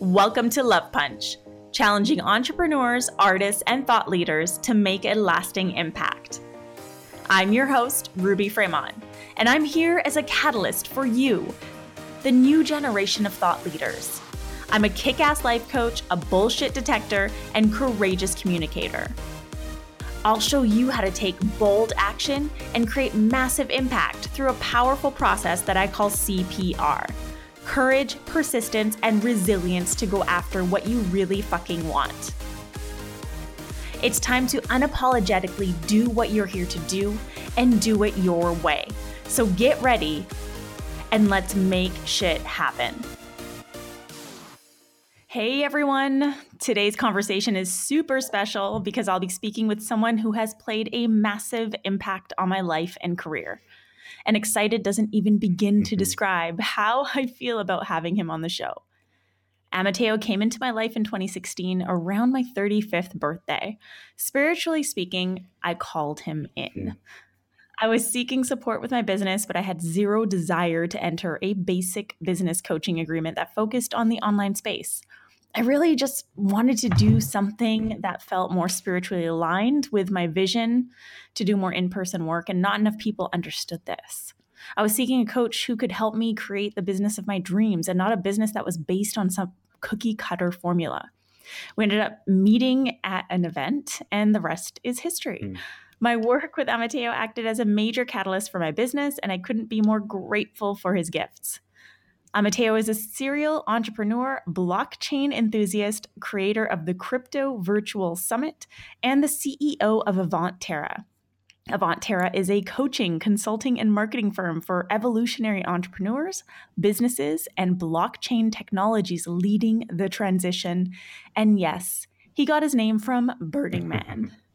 Welcome to Love Punch, challenging entrepreneurs, artists, and thought leaders to make a lasting impact. I'm your host, Ruby Fremon, and I'm here as a catalyst for you, the new generation of thought leaders. I'm a kick ass life coach, a bullshit detector, and courageous communicator. I'll show you how to take bold action and create massive impact through a powerful process that I call CPR courage, persistence, and resilience to go after what you really fucking want. It's time to unapologetically do what you're here to do and do it your way. So get ready and let's make shit happen. Hey everyone! Today's conversation is super special because I'll be speaking with someone who has played a massive impact on my life and career and excited doesn't even begin to mm-hmm. describe how I feel about having him on the show. Amateo came into my life in 2016 around my 35th birthday. Spiritually speaking, I called him in. Mm-hmm. I was seeking support with my business, but I had zero desire to enter a basic business coaching agreement that focused on the online space. I really just wanted to do something that felt more spiritually aligned with my vision to do more in person work, and not enough people understood this. I was seeking a coach who could help me create the business of my dreams and not a business that was based on some cookie cutter formula. We ended up meeting at an event, and the rest is history. Mm. My work with Amateo acted as a major catalyst for my business, and I couldn't be more grateful for his gifts. Amateo is a serial entrepreneur, blockchain enthusiast, creator of the Crypto Virtual Summit, and the CEO of Avant Terra. Avant Terra is a coaching, consulting, and marketing firm for evolutionary entrepreneurs, businesses, and blockchain technologies leading the transition. And yes, he got his name from Burning Man.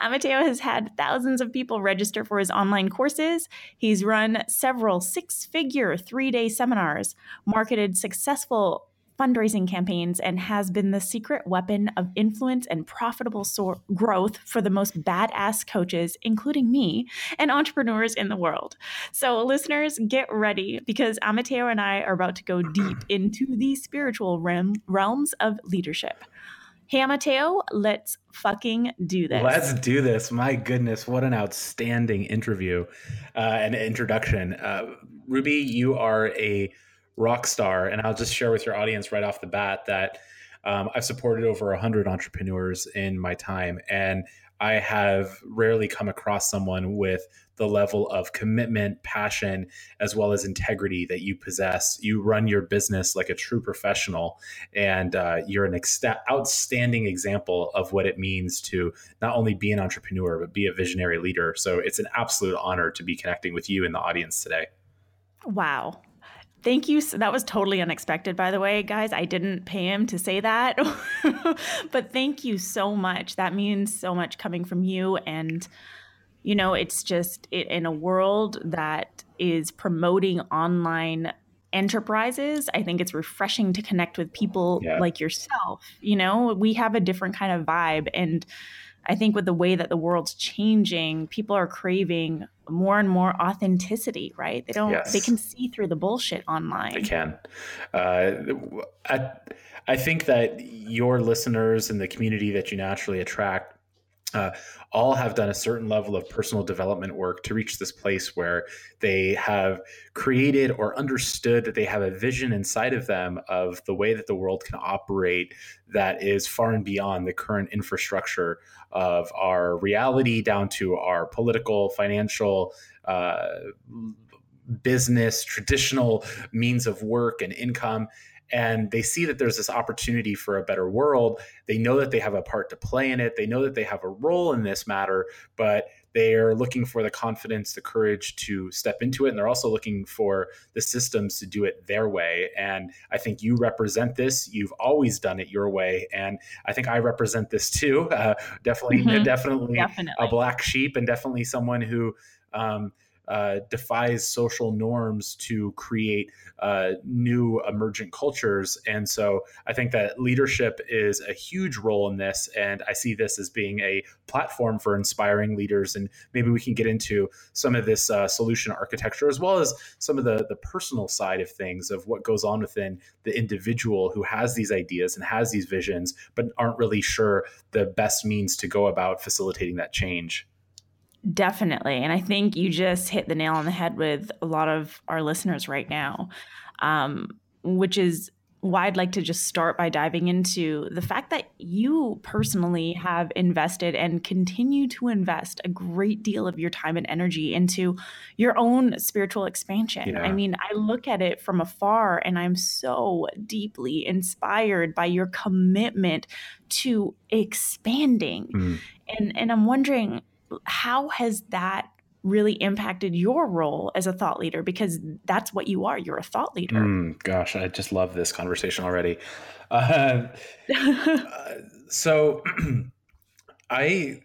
Amateo has had thousands of people register for his online courses. He's run several six figure three day seminars, marketed successful fundraising campaigns, and has been the secret weapon of influence and profitable growth for the most badass coaches, including me, and entrepreneurs in the world. So, listeners, get ready because Amateo and I are about to go deep into the spiritual realm- realms of leadership. Hey, Mateo, let's fucking do this. Let's do this. My goodness, what an outstanding interview uh, and introduction. Uh, Ruby, you are a rock star. And I'll just share with your audience right off the bat that um, I've supported over 100 entrepreneurs in my time. And I have rarely come across someone with the level of commitment, passion, as well as integrity that you possess. You run your business like a true professional, and uh, you're an ex- outstanding example of what it means to not only be an entrepreneur, but be a visionary leader. So it's an absolute honor to be connecting with you in the audience today. Wow. Thank you. That was totally unexpected, by the way, guys. I didn't pay him to say that. but thank you so much. That means so much coming from you. And, you know, it's just it, in a world that is promoting online enterprises, I think it's refreshing to connect with people yeah. like yourself. You know, we have a different kind of vibe. And, I think with the way that the world's changing, people are craving more and more authenticity, right? They don't, yes. they can see through the bullshit online. They can. Uh, I, I think that your listeners and the community that you naturally attract uh, all have done a certain level of personal development work to reach this place where they have created or understood that they have a vision inside of them of the way that the world can operate that is far and beyond the current infrastructure of our reality down to our political, financial, uh, business, traditional means of work and income and they see that there's this opportunity for a better world. They know that they have a part to play in it. They know that they have a role in this matter, but they are looking for the confidence, the courage to step into it. And they're also looking for the systems to do it their way. And I think you represent this. You've always done it your way. And I think I represent this too. Uh, definitely, mm-hmm. definitely, definitely, a black sheep and definitely someone who, um, uh, defies social norms to create uh, new emergent cultures. And so I think that leadership is a huge role in this. And I see this as being a platform for inspiring leaders. And maybe we can get into some of this uh, solution architecture as well as some of the, the personal side of things of what goes on within the individual who has these ideas and has these visions, but aren't really sure the best means to go about facilitating that change. Definitely. And I think you just hit the nail on the head with a lot of our listeners right now, um, which is why I'd like to just start by diving into the fact that you personally have invested and continue to invest a great deal of your time and energy into your own spiritual expansion. Yeah. I mean, I look at it from afar and I'm so deeply inspired by your commitment to expanding. Mm. And and I'm wondering how has that really impacted your role as a thought leader? Because that's what you are you're a thought leader. Mm, gosh i just love this conversation already. Uh, uh, so i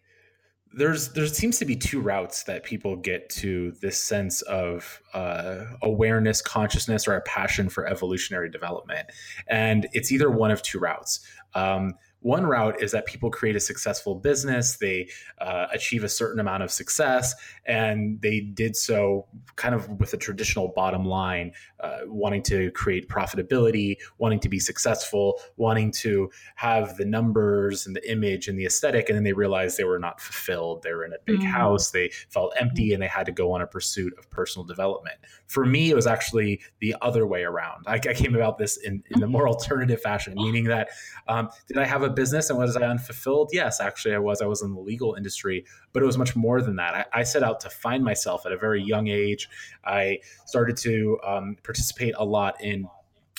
there's there seems to be two routes that people get to this sense of uh, awareness consciousness or a passion for evolutionary development. And it's either one of two routes. Um, one route is that people create a successful business, they uh, achieve a certain amount of success, and they did so kind of with a traditional bottom line, uh, wanting to create profitability, wanting to be successful, wanting to have the numbers and the image and the aesthetic, and then they realized they were not fulfilled. They were in a big mm-hmm. house, they felt empty, and they had to go on a pursuit of personal development. For me, it was actually the other way around. I, I came about this in, in a more alternative fashion, meaning that um, did I have a business and was I unfulfilled? Yes, actually, I was. I was in the legal industry, but it was much more than that. I, I set out to find myself at a very young age. I started to um, participate a lot in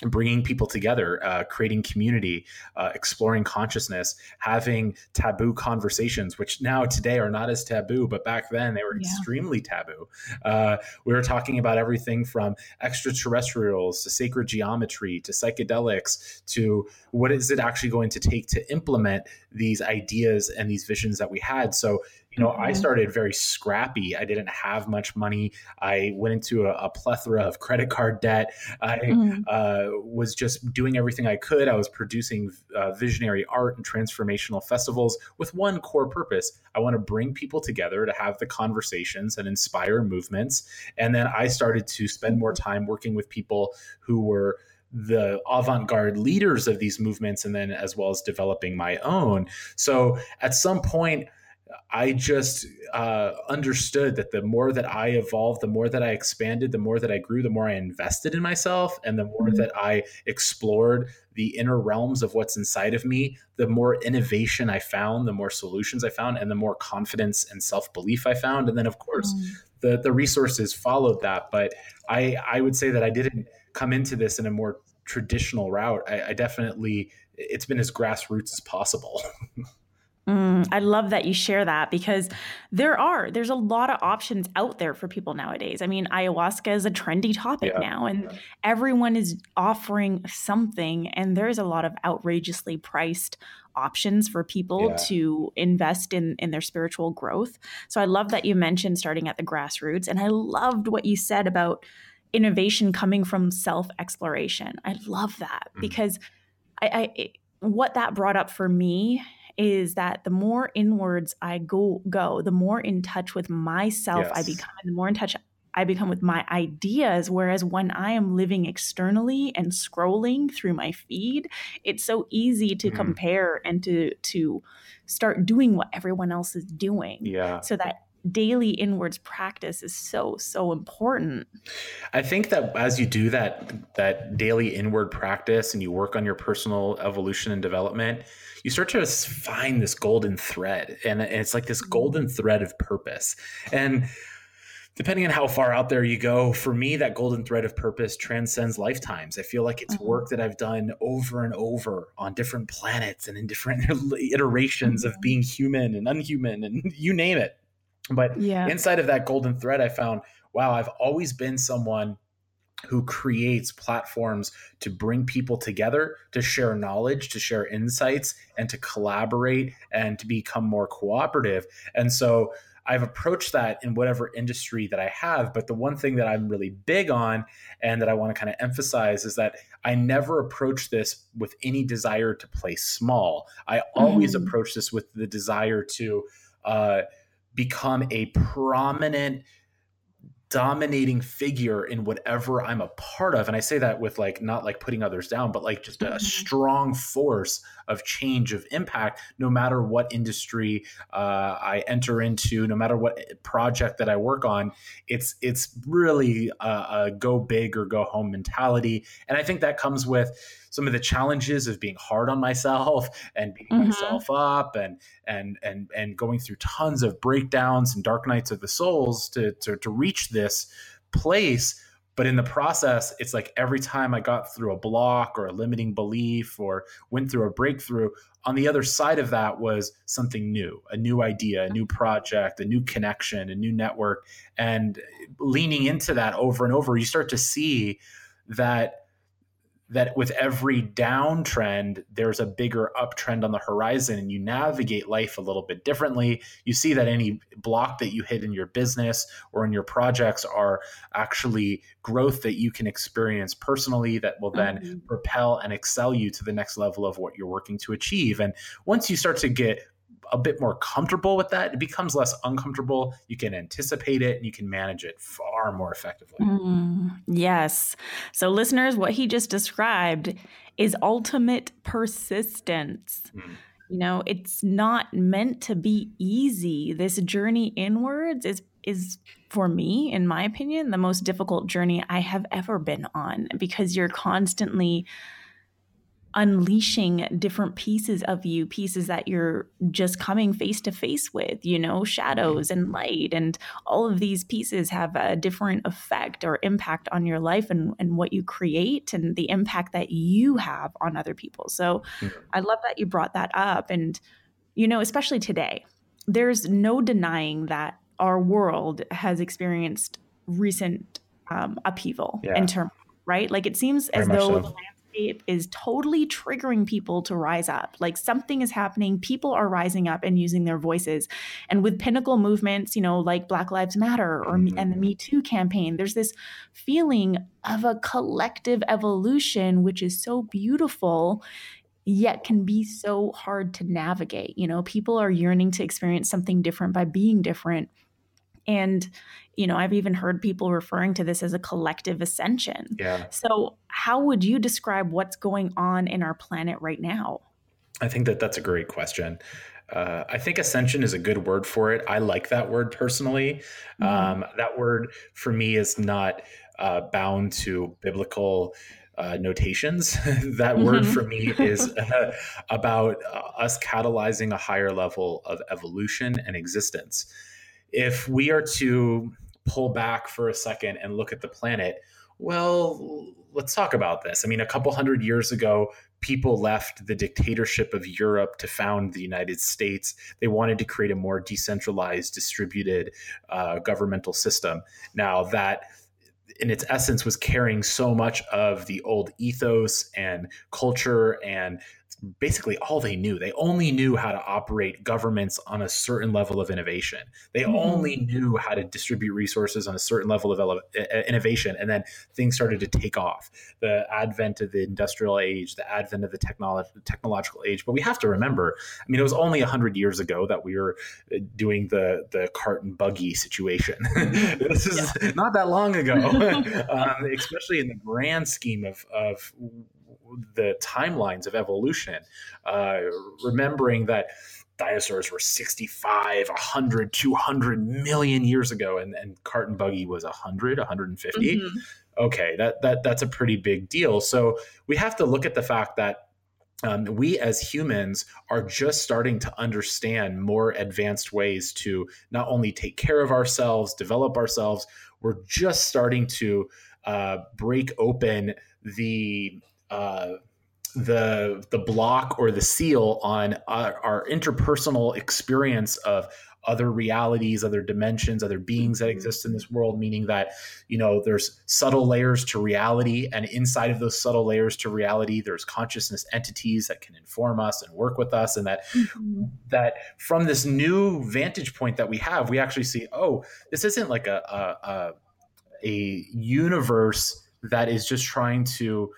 bringing people together, uh, creating community, uh, exploring consciousness, having taboo conversations, which now today are not as taboo, but back then they were yeah. extremely taboo. Uh, we were talking about everything from extraterrestrials to sacred geometry to psychedelics to what is it actually going to take to implement these ideas and these visions that we had. So you know, mm-hmm. I started very scrappy. I didn't have much money. I went into a, a plethora of credit card debt. I mm-hmm. uh, was just doing everything I could. I was producing uh, visionary art and transformational festivals with one core purpose. I want to bring people together to have the conversations and inspire movements. And then I started to spend more time working with people who were the avant-garde leaders of these movements and then as well as developing my own so at some point I just uh, understood that the more that I evolved, the more that I expanded, the more that I grew, the more I invested in myself, and the more mm-hmm. that I explored the inner realms of what's inside of me, the more innovation I found, the more solutions I found, and the more confidence and self belief I found. And then, of course, mm-hmm. the the resources followed that. But I I would say that I didn't come into this in a more traditional route. I, I definitely it's been as grassroots as possible. Mm, I love that you share that because there are there's a lot of options out there for people nowadays. I mean, ayahuasca is a trendy topic yeah. now, and yeah. everyone is offering something, and there's a lot of outrageously priced options for people yeah. to invest in in their spiritual growth. So I love that you mentioned starting at the grassroots, and I loved what you said about innovation coming from self exploration. I love that mm. because I, I what that brought up for me is that the more inwards I go go, the more in touch with myself yes. I become, and the more in touch I become with my ideas. Whereas when I am living externally and scrolling through my feed, it's so easy to mm. compare and to to start doing what everyone else is doing. Yeah. So that daily inwards practice is so so important. I think that as you do that that daily inward practice and you work on your personal evolution and development you start to find this golden thread. And it's like this golden thread of purpose. And depending on how far out there you go for me that golden thread of purpose transcends lifetimes. I feel like it's mm-hmm. work that i've done over and over on different planets and in different iterations of mm-hmm. being human and unhuman and you name it but yeah. inside of that golden thread i found wow i've always been someone who creates platforms to bring people together to share knowledge, to share insights, and to collaborate and to become more cooperative. And so I've approached that in whatever industry that I have. But the one thing that I'm really big on and that I want to kind of emphasize is that I never approach this with any desire to play small. I always mm-hmm. approach this with the desire to uh, become a prominent dominating figure in whatever I'm a part of. And I say that with like not like putting others down, but like just a, mm-hmm. strong force of change, of impact, no matter what industry uh, I enter into, no matter what project that I work on. It's it's really a, a go big or go home mentality, and I think that comes with some of the challenges of being hard on myself and beating mm-hmm. myself up and and and and going through tons of breakdowns and dark nights of the souls to to, to reach this place but in the process it's like every time i got through a block or a limiting belief or went through a breakthrough on the other side of that was something new a new idea a new project a new connection a new network. And leaning into that over and over you start to see that that with every downtrend, there's a bigger uptrend on the horizon and you navigate life a little bit differently. You see that any block that you hit in your business or in your projects are actually growth that you can experience personally that will then mm-hmm. propel and excel you to the next level of what you're working to achieve. And once you start to get a bit more comfortable with that, it becomes less uncomfortable. You can anticipate it and you can manage it far more effectively. Mm, yes. So, listeners, what he just described is ultimate persistence. Mm. You know, it's not meant to be easy. This journey inwards is is for me, in my opinion, the most difficult journey I have ever been on because you're constantly unleashing different pieces of you, pieces that you're just coming face to face with, you know, shadows and light. And all of these pieces have a different effect or impact on your life and, and what you create and the impact that you have on other people. So. I love that you brought that up. And, you know, especially today, there's no denying that our world has experienced recent um, upheaval yeah. in terms right? Like it seems Very as though so landscape is totally triggering people to rise up. Like something is happening, people are rising up and using their voices. And with pinnacle movements, you know, like Black Lives Matter or mm-hmm. and the Me Too campaign, there's this feeling of a collective evolution which is so beautiful yet can be so hard to navigate. You know, people are yearning to experience something different by being different. And you know, I've even heard people referring to this as a collective ascension. Yeah. So, how would you describe what's going on in our planet right now? I think that that's a great question. Uh, I think ascension is a good word for it. I like that word personally. Mm-hmm. Um, that word for me is not uh, bound to biblical uh, notations. that mm-hmm. word for me is uh, about uh, us catalyzing a higher level of evolution and existence. If we are to pull back for a second and look at the planet, well, let's talk about this. I mean, a couple hundred years ago, people left the dictatorship of Europe to found the United States. They wanted to create a more decentralized, distributed uh, governmental system. Now, that in its essence was carrying so much of the old ethos and culture and basically all they knew. They only knew how to operate governments on a certain level of innovation. They mm-hmm. only knew how to distribute resources on a certain level of ele- innovation. And then things started to take off. The advent of the industrial age, the advent of the technolo- technological age. But we have to remember, I mean, it was only 100 years ago that we were uh, doing the, the cart and buggy situation. this is yeah. not that long ago, um, especially in the grand scheme of, of the timelines of evolution, uh, remembering that dinosaurs were 65 100 200 million years ago and, and cart and buggy was 100 150 mm-hmm. okay that, that that's a pretty big deal so we have to look at the fact that um, we as humans are just starting to understand more advanced ways to not only take care of ourselves develop ourselves we're just starting to uh, break open the uh, the the block or the seal on our, our interpersonal experience of other realities, other dimensions, other beings that mm-hmm. exist in this world, meaning that, you know, there's subtle layers to reality. And inside of those subtle layers to reality, there's consciousness entities that can inform us and work with us. And that, mm-hmm. that from this new vantage point that we have, we actually see, oh, this isn't like a, a, a, a universe that is just trying to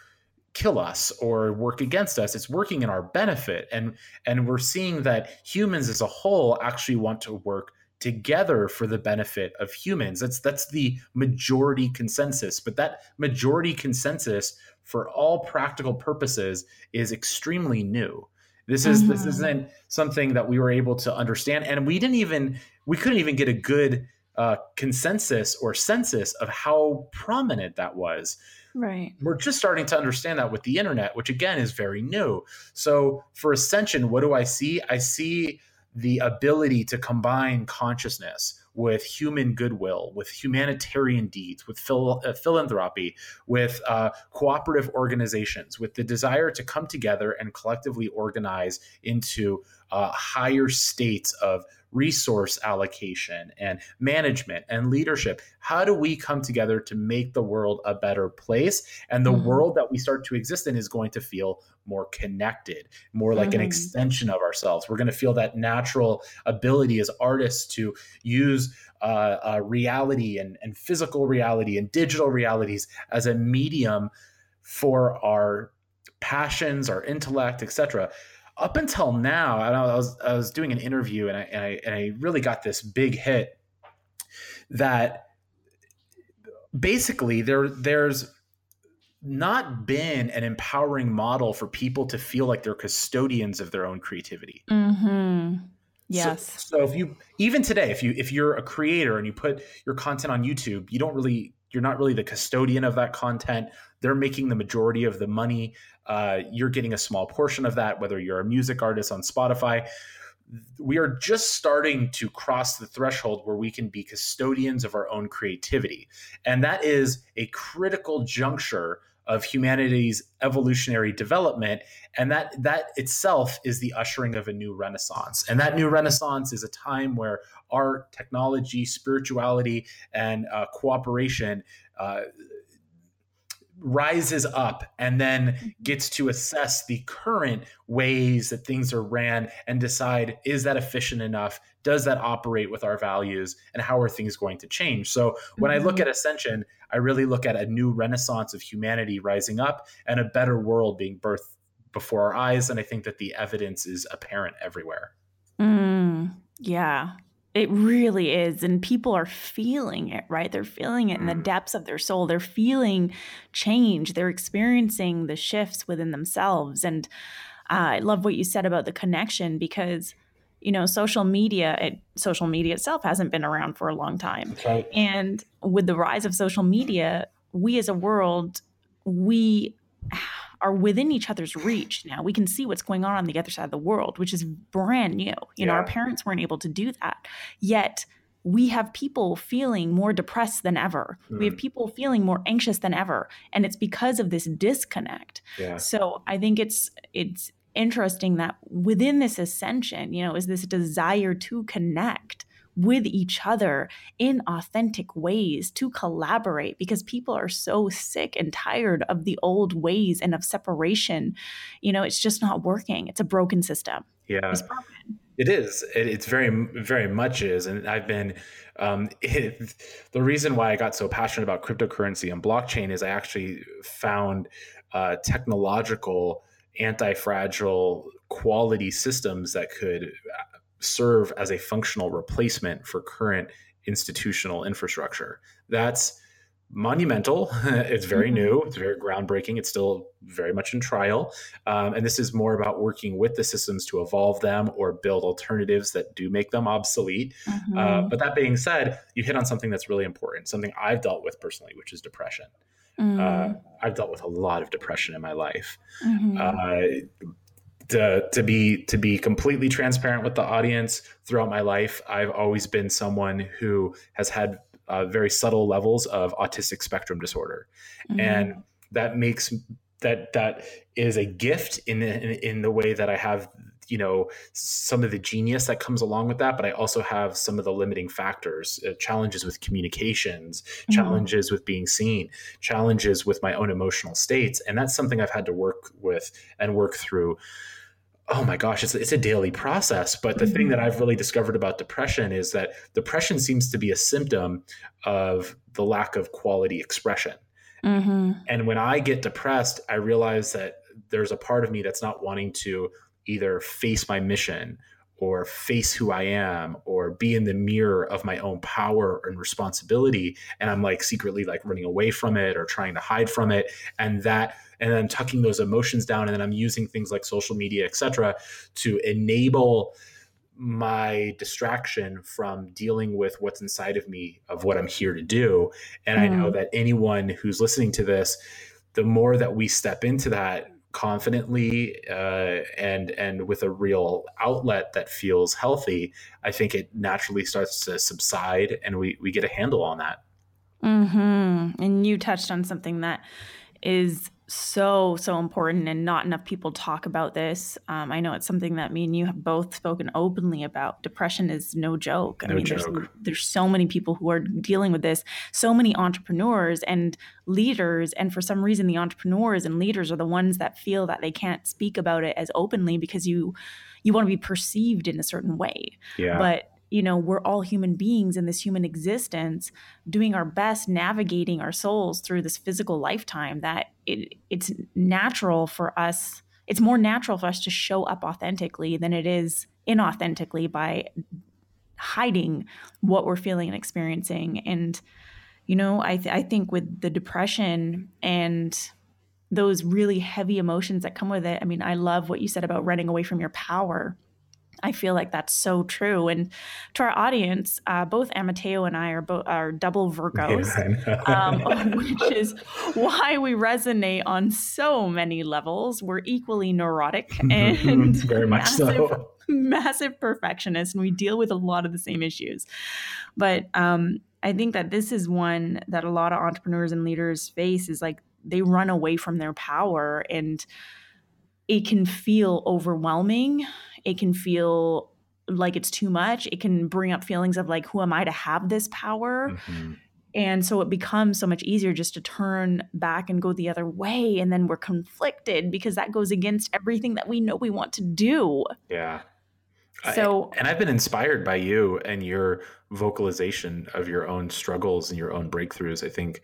kill us or work against us it's working in our benefit. And and we're seeing that humans as a whole actually want to work together for the benefit of humans. That's that's the majority consensus but that majority consensus for all practical purposes is extremely new. This is mm-hmm. this isn't something that we were able to understand and we didn't even we couldn't even get a good uh, consensus or census of how prominent that was Right. We're just starting to understand that with the internet, which again is very new. So for Ascension, what do I see? I see the ability to combine consciousness with human goodwill, with humanitarian deeds, with phil- uh, philanthropy, with uh, cooperative organizations, with the desire to come together and collectively organize into uh, higher states of resource allocation and management and leadership. How do we come together to make the world a better place? And the mm-hmm. world that we start to exist in is going to feel more connected, more like mm-hmm. an extension of ourselves. We're going to feel that natural ability as artists to use uh, uh, reality and, and physical reality and digital realities as a medium for our passions, our intellect, etc up until now, I was I was doing an interview and I, and I and I really got this big hit that basically there there's not been an empowering model for people to feel like they're custodians of their own creativity. Mm-hmm. Yes. So, so, if you even today, if you if you're a creator and you put your content on YouTube, you don't really you're not really the custodian of that content. They're making the majority of the money. Uh, you're getting a small portion of that, whether you're a music artist on Spotify. We are just starting to cross the threshold where we can be custodians of our own creativity. And that is a critical juncture of humanity's evolutionary development and that that itself is the ushering of a new renaissance and that new renaissance is a time where art technology spirituality and uh, cooperation uh, rises up and then mm-hmm. gets to assess the current ways that things are ran and decide is that efficient enough does that operate with our values and how are things going to change so when mm-hmm. i look mm-hmm. at ascension i really look at a new renaissance of humanity rising up and a better world being birthed before our eyes and i think that the evidence is apparent everywhere mm, yeah it really is. And people are feeling it, right? They're feeling it in the mm. depths of their soul. They're feeling change. They're experiencing the shifts within themselves. And uh, I love what you said about the connection because you know social media it, social media itself hasn't been around for a long time right. and with the rise of social media we as a world we are within each other's reach now. We can see what's going on on the other side of the world, which is brand new. You yeah. know, our parents weren't able to do that. Yet we have people feeling more depressed than ever. Mm. We have hmm. people feeling more anxious than ever, and it's because of this disconnect. Yeah. So I think it's it's interesting that within this ascension, you know, is this desire to connect with each other in authentic ways to collaborate because people are so sick and tired of the old ways and of separation. You know, it's just not working. It's a broken system. Yeah. It's broken. It is. It, it's very, very much is. And I've been, um, it, the reason why I got so passionate about cryptocurrency and blockchain is I actually found uh, technological anti fragile quality systems that could serve as a functional replacement for current institutional infrastructure. That's monumental. it's very mm-hmm. new. It's very groundbreaking. It's still very much in trial. Um, and this is more about working with the systems to evolve them or build alternatives that do make them obsolete. Mm-hmm. Uh, but that being said, you hit on something that's really important, something I've dealt with personally, which is depression. Mm-hmm. Uh, I've dealt with a lot of depression in my life. Mm-hmm. Uh, to, to be to be completely transparent with the audience throughout my life i've always been someone who has had uh, very subtle levels of autistic spectrum disorder mm-hmm. and that makes that that is a gift in, in in the way that I have you know some of the genius that comes along with that but i also have some of the limiting factors uh, challenges with communications mm-hmm. challenges with being seen challenges with my own emotional states and that's something i've had to work with and work through oh my gosh it's, it's a daily process but the mm-hmm. thing that i've really discovered about depression is that depression seems to be a symptom of the lack of quality expression mm-hmm. and when i get depressed i realize that there's a part of me that's not wanting to either face my mission or face who I am or be in the mirror of my own power and responsibility and I'm like secretly like running away from it or trying to hide from it and that and then tucking those emotions down and then I'm using things like social media etc to enable my distraction from dealing with what's inside of me of what I'm here to do and mm. I know mm. that anyone who's listening to this the more that we step into that confidently uh, and and with a real outlet that feels healthy, I think it naturally starts to subside, and we we get a handle on that. Mm-hmm. And you touched on something that is so so important and not enough people talk about this um, i know it's something that me and you have both spoken openly about depression is no joke i no mean joke. There's, there's so many people who are dealing with this so many entrepreneurs and leaders and for some reason the entrepreneurs and leaders are the ones that feel that they can't speak about it as openly because you you want to be perceived in a certain way yeah. but you know we're all human beings in this human existence doing our best navigating our souls through this physical lifetime that it, it's natural for us it's more natural for us to show up authentically than it is inauthentically by hiding what we're feeling and experiencing. And you know i, th- I think with the depression and those really heavy emotions that come with it i mean i love what you said about running away from your power I feel like that's so true. And to our audience, uh, both Amateo and I are both are double Virgos, yeah, um, which is why we resonate on so many levels. We're equally neurotic and very much massive, so. Massive perfectionists, and we deal with a lot of the same issues. But um, I think that this is one that a lot of entrepreneurs and leaders face is like they run away from their power and it can feel overwhelming it can feel like it's too much. It can bring up feelings of like, who am I to have this power? Mm-hmm. And so it becomes so much easier just to turn back and go the other way. And then we're conflicted because that goes against everything that we know we want to do. Yeah. So, I, and I've been inspired by you and your vocalization of your own struggles and your own breakthroughs. I think,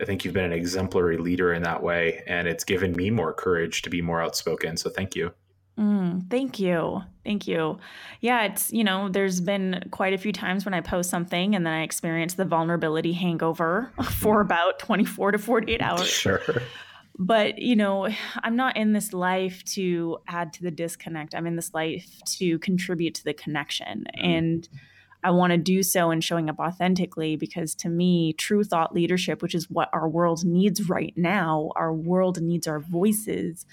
I think you've been an exemplary leader in that way, and it's given me more courage to be more outspoken. So, thank you. Mm, thank you. Thank you. Yeah, it's, you know, there's been quite a few times when I post something and then I experience the vulnerability hangover for mm-hmm. about 24 to 48 hours. Sure. But, you know, I'm not in this life to add to the disconnect. I'm in this life to contribute to the connection. Mm. And I want to do so in showing up authentically because to me, true thought leadership, which is what our world needs right now, our world needs our voices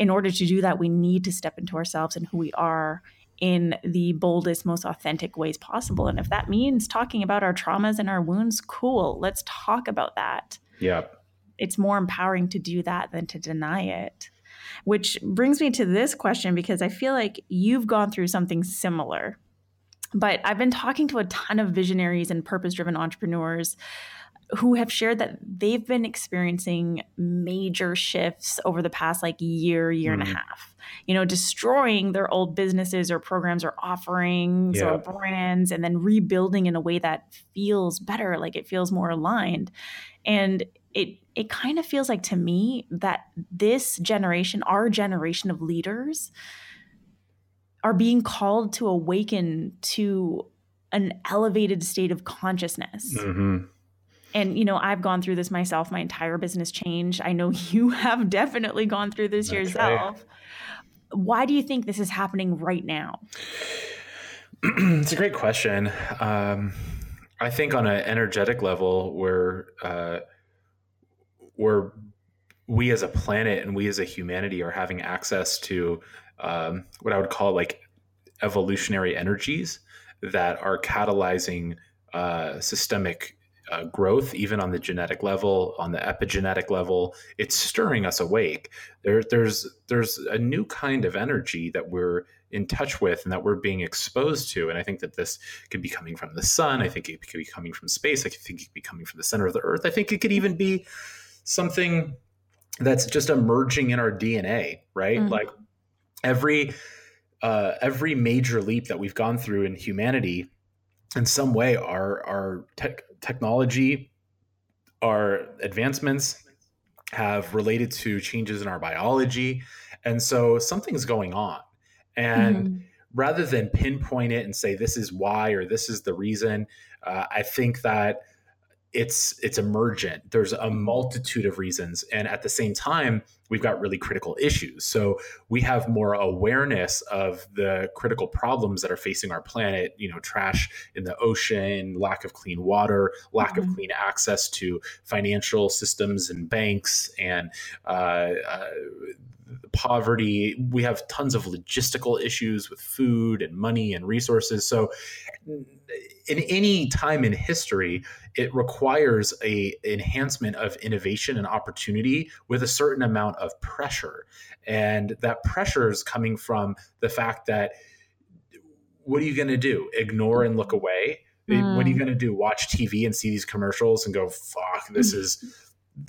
in order to do that, we need to step into ourselves and who we are in the boldest, most authentic ways possible. And if that means talking about our traumas and our wounds, cool. Let's talk about that. Yeah. It's more empowering to do that than to deny it. Which brings me to this question because I feel like you've gone through something similar. But I've been talking to a ton of visionaries and purpose driven entrepreneurs who have shared that they've been experiencing major shifts over the past like year, year mm. and a mm. half. You know, destroying their old businesses or programs or offerings yeah. or brands and then rebuilding in a way that feels better, like it feels more aligned. And it it kind of feels like to me that this generation, our generation of leaders, are being called to awaken to an elevated state of consciousness. Mm-hmm. And you know i've gone through this myself. My entire business changed. I know you have definitely gone through this That's yourself. Right. why do you think this is happening right now? It's a great question. Um, i think on an energetic level where uh, we're we as a planet and we as a humanity are having access to um, what i would call like evolutionary energies that are catalyzing uh, systemic uh, growth, even on the genetic level, on the epigenetic level. It's stirring us awake. There, there's there's a new kind of energy that we're in touch with and that we're being exposed to. And I think that this could be coming from the sun. I think it could be coming from space. I think it could be coming from the center of the earth. I think it could even be something that's just emerging in our DNA, right? Mm-hmm. Like every uh, every major leap that we've gone through in humanity, in some way, our our tech, technology, our advancements have related to changes in our biology, and so something's going on. And mm-hmm. rather than pinpoint it and say this is why or this is the reason, uh, I think that it's it's emergent. There's a multitude of reasons. And at the same time we've got really critical issues. So we have more awareness of the critical problems that are facing our planet you know trash in the ocean lack of clean water lack mm-hmm. of clean access to financial systems and banks and uh, uh, poverty. We have tons of logistical issues with food and money and resources. So, in any time in history, it requires a enhancement of innovation and opportunity with a certain amount of pressure, and that pressure is coming from the fact that what are you going to do? Ignore and look away. Mm. What are you going to do? Watch TV and see these commercials and go, "Fuck, this is."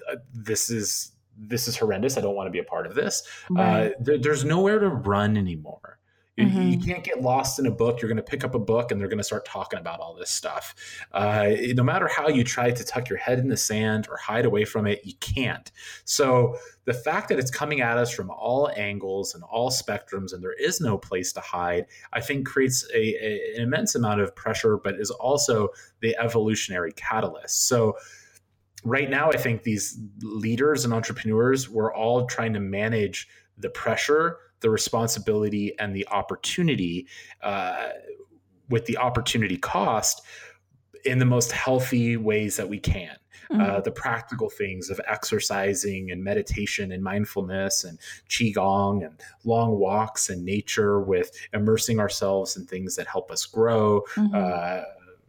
Uh, this is this is horrendous. I don't want to be a part of this. Right. Uh, there, there's nowhere to run anymore. You, mm-hmm. you, can't get lost in a book. You're going to pick up a book and they're going to start talking about all this stuff. Uh, no matter how you try to tuck your head in the sand or hide away from it, you can't. So the fact that it's coming at us from all angles and all spectrums and there is no place to hide, I think creates a, a, an immense amount of pressure, but is also the evolutionary catalyst. So right now, I think these leaders and entrepreneurs, we're all trying to manage the pressure, the responsibility, and the opportunity uh, with the opportunity cost in the most healthy ways that we can. Uh, mm-hmm. Uh, the practical things of exercising and meditation and mindfulness and qigong and long walks and nature with immersing ourselves in things that help us grow, mm-hmm. uh,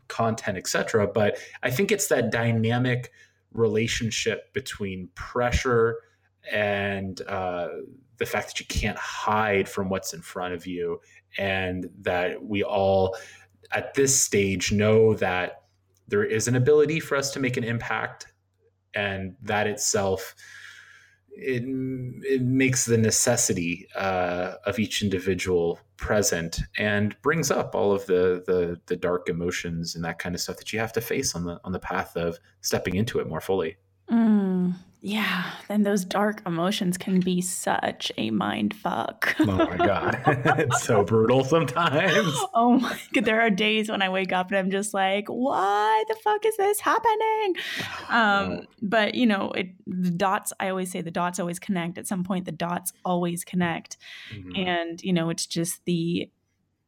content, etc. But I think it's that dynamic relationship between pressure and uh, the fact that you can't hide from what's in front of you, and that we all at this stage know that there is an ability for us to make an impact, and that itself it, it makes the necessity uh, of each individual present and brings up all of the, the the dark emotions and that kind of stuff that you have to face on the on the path of stepping into it more fully. Mm. Yeah, and those dark emotions can be such a mind fuck. oh my god, it's so brutal sometimes. Oh my god, there are days when I wake up and I'm just like, "Why the fuck is this happening?" Um, but you know, it the dots. I always say the dots always connect. At some point, the dots always connect, mm-hmm. and you know, it's just the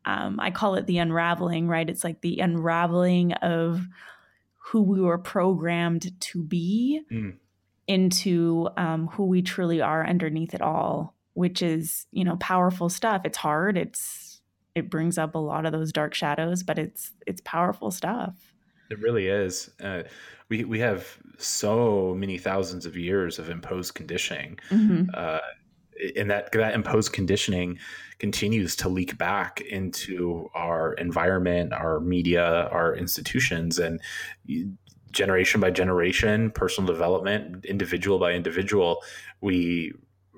um, I call it the unraveling. Right? It's like the unraveling of who we were programmed to be. Mm into um, who we truly are underneath it all, which is you know powerful stuff. It's hard. It's it brings up a lot of those dark shadows, but it's it's powerful stuff. It really is. Uh, we we have so many thousands of years of imposed conditioning, mm-hmm. uh, and that that imposed conditioning continues to leak back into our environment, our media, our institutions, and generation by generation, personal development, individual by individual, we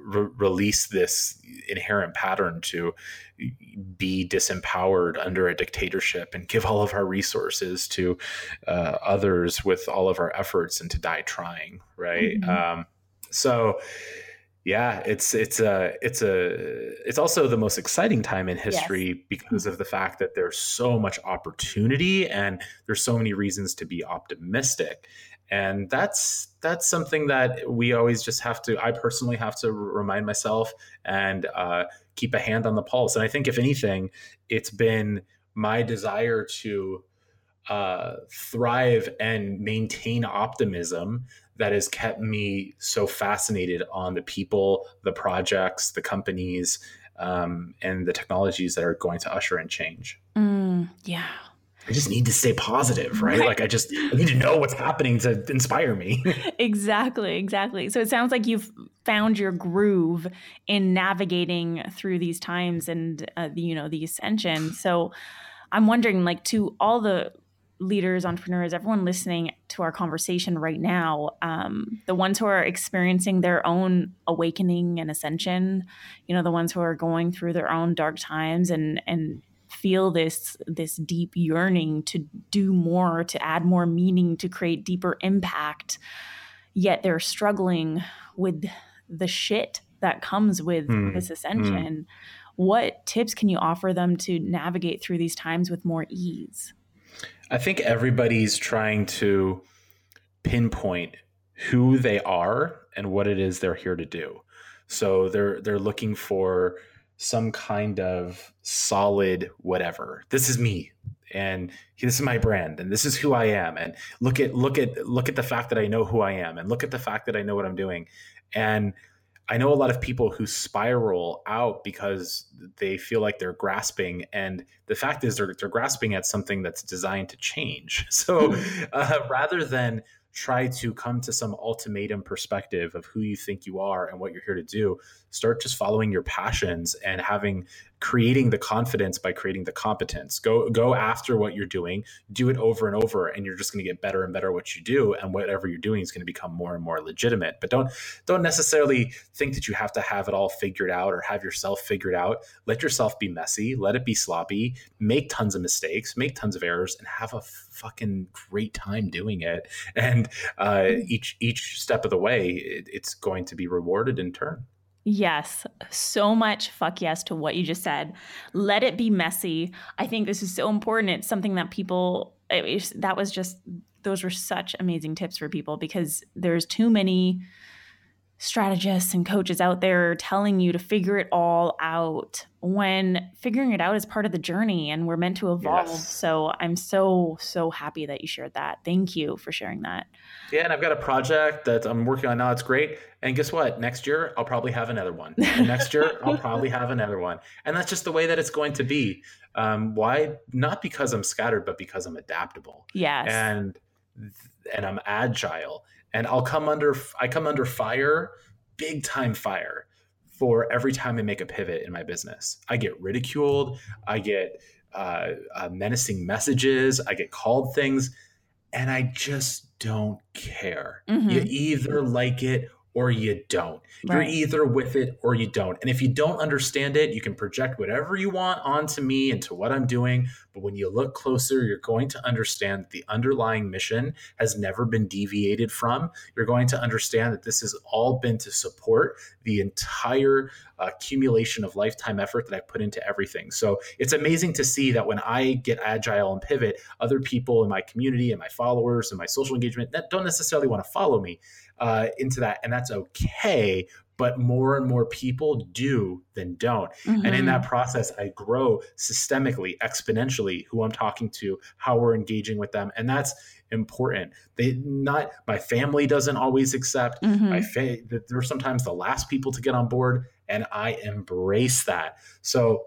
re- release this inherent pattern to be disempowered under a dictatorship and give all of our resources to uh, others with all of our efforts and to die trying, right? Mm-hmm. Um, so yeah, it's it's a it's a it's also the most exciting time in history yes. because of the fact that there's so much opportunity and there's so many reasons to be optimistic. And that's that's something that we always just have to. I personally have to remind myself and uh, keep a hand on the pulse. And I think, if anything, it's been my desire to uh, thrive and maintain optimism that has kept me so fascinated on the people, the projects, the companies, um, and the technologies that are going to usher in change. Mm, yeah. I just need to stay positive, right? right? Like I just I need to know what's happening to inspire me. exactly, exactly. So it sounds like you've found your groove in navigating through these times and uh, you know the ascension. So I'm wondering, like, to all the leaders, entrepreneurs, everyone listening to our conversation right now, um, the ones who are experiencing their own awakening and ascension, you know, the ones who are going through their own dark times and and feel this this deep yearning to do more, to add more meaning, to create deeper impact, yet they're struggling with the shit that comes with mm. this ascension. Mm. What tips can you offer them to navigate through these times with more ease? I think everybody's trying to pinpoint who they are and what it is they're here to do. So they're they're looking for some kind of solid whatever. This is me and this is my brand and this is who I am and look at look at look at the fact that I know who I am and look at the fact that I know what I'm doing. And I know a lot of people who spiral out because they feel like they're grasping, and the fact is they're, they're grasping at something that's designed to change. So uh, rather than try to come to some ultimatum perspective of who you think you are and what you're here to do, start just following your passions and having creating the confidence by creating the competence. Go go after what you're doing, do it over and over, and you're just going to get better and better at what you do, and whatever you're doing is going to become more and more legitimate. But don't don't necessarily think that you have to have it all figured out or have yourself figured out. Let yourself be messy, let it be sloppy, make tons of mistakes, make tons of errors, and have a fucking great time doing it. And uh, each each step of the way, it, it's going to be rewarded in turn. Yes, so much fuck yes to what you just said. Let it be messy. I think this is so important. It's something that people, was, that was just, those were such amazing tips for people because there's too many strategists and coaches out there telling you to figure it all out when figuring it out is part of the journey and we're meant to evolve. Yes. So I'm so, so happy that you shared that. Thank you for sharing that. Yeah, and I've got a project that I'm working on now. It's great. And guess what? Next year, I'll probably have another one. And next year, I'll probably have another one. And that's just the way that it's going to be. Um, why? Not because I'm scattered, but because I'm adaptable. Yes. And and I'm agile and I'll come under I come under fire, big time fire for every time I make a pivot in my business. I get ridiculed, I get uh, uh, menacing messages, I get called things, and I just don't care. Mm-hmm. You either like it or you don't. Right. You're either with it or you don't. And if you don't understand it, you can project whatever you want onto me and to what I'm doing. But when you look closer, you're going to understand that the underlying mission has never been deviated from. You're going to understand that this has all been to support the entire uh, accumulation of lifetime effort that I've put into everything. So it's amazing to see that when I get agile and pivot, other people in my community and my followers and my social engagement that don't necessarily want to follow me uh, into that, and that's okay. But more and more people do than don't. Mm-hmm. And in that mm-hmm. process, I grow systemically, exponentially who I'm talking to, how we're engaging with them. And that's important. They not my family doesn't always accept. Mm-hmm. My fa- they're sometimes the last people to get on board, and I embrace that. So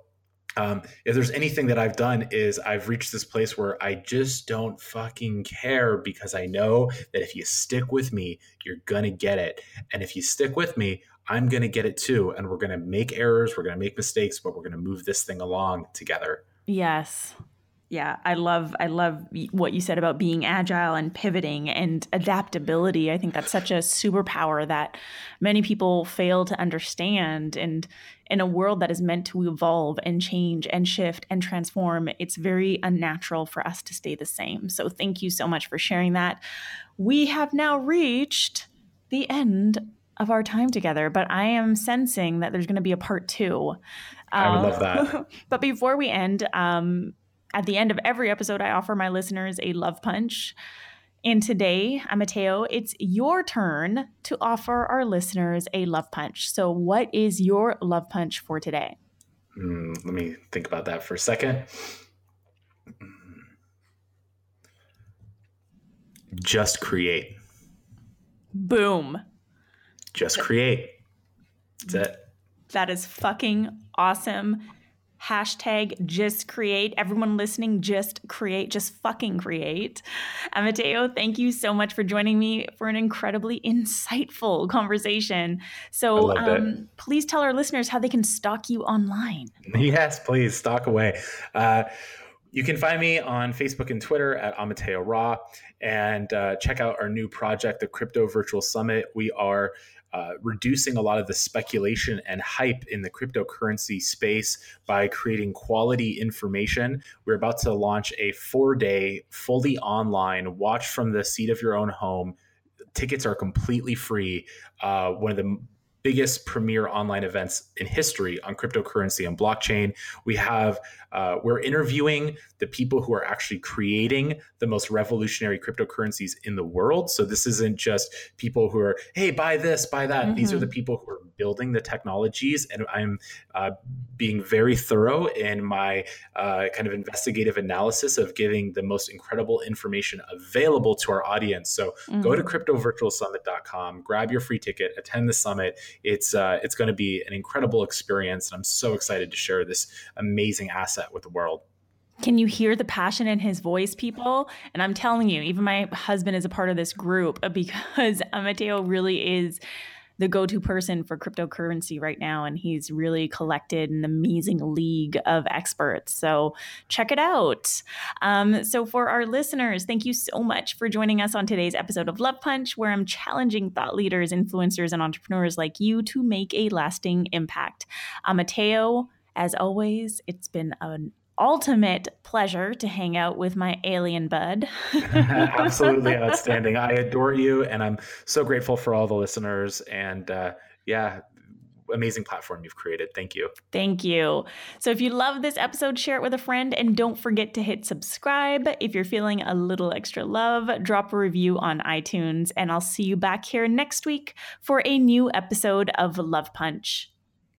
um, if there's anything that I've done is I've reached this place where I just don't fucking care because I know that if you stick with me, you're gonna get it. And if you stick with me, I'm gonna get it too. And we're gonna make errors, we're gonna make mistakes, but we're gonna move this thing along together. Yes yeah i love i love what you said about being agile and pivoting and adaptability i think that's such a superpower that many people fail to understand and in a world that is meant to evolve and change and shift and transform it's very unnatural for us to stay the same so thank you so much for sharing that we have now reached the end of our time together, but I am sensing that there's going to be a part two. I would love that. But before we end, um, at the end of every episode, I offer my listeners a love punch. And today, Amateo, it's your turn to offer our listeners a love punch. So, what is your love punch for today? Mm, let me think about that for a second. Just create. Boom. Just create. That's it. That is fucking awesome. Hashtag just create. Everyone listening, just create, just fucking create. Amateo, thank you so much for joining me for an incredibly insightful conversation. So um, please tell our listeners how they can stalk you online. Yes, please stalk away. Uh, you can find me on Facebook and Twitter at Amateo Ra and uh, check out our new project, the Crypto Virtual Summit. We are uh, reducing a lot of the speculation and hype in the cryptocurrency space by creating quality information. We're about to launch a four day, fully online, watch from the seat of your own home. Tickets are completely free. Uh, one of the biggest premier online events in history on cryptocurrency and blockchain. We have uh, we're interviewing the people who are actually creating the most revolutionary cryptocurrencies in the world. So this isn't just people who are, hey, buy this, buy that. Mm-hmm. These are the mm-hmm. people who are building the technologies, and I'm uh, being very thorough in my uh, kind of investigative analysis of giving the most incredible information available to our audience. So mm-hmm. go to mm-hmm. cryptovirtualsummit.com, grab your free ticket, attend the summit. It's uh, it's going to be an incredible experience, and I'm so excited to share this amazing asset with the world. Can you hear the passion in his voice, people? And I'm telling you, even my husband is a part of this group because Amateo really is the go-to person for cryptocurrency right now and he's really collected an amazing league of experts. So check it out. Um, so for our listeners thank you so much for joining us on today's episode of love punch where i'm challenging thought leaders influencers and entrepreneurs like you to make a lasting impact. Amateo as always, it's been an ultimate pleasure to hang out with my alien bud. Absolutely outstanding. I adore you, and I'm so grateful for all the listeners. And uh, yeah, amazing platform you've created. Thank you. Thank you. So if you love this episode, share it with a friend and don't forget to hit subscribe. If you're feeling a little extra love, drop a review on iTunes and I'll see you back here next week for a new episode of Love Punch.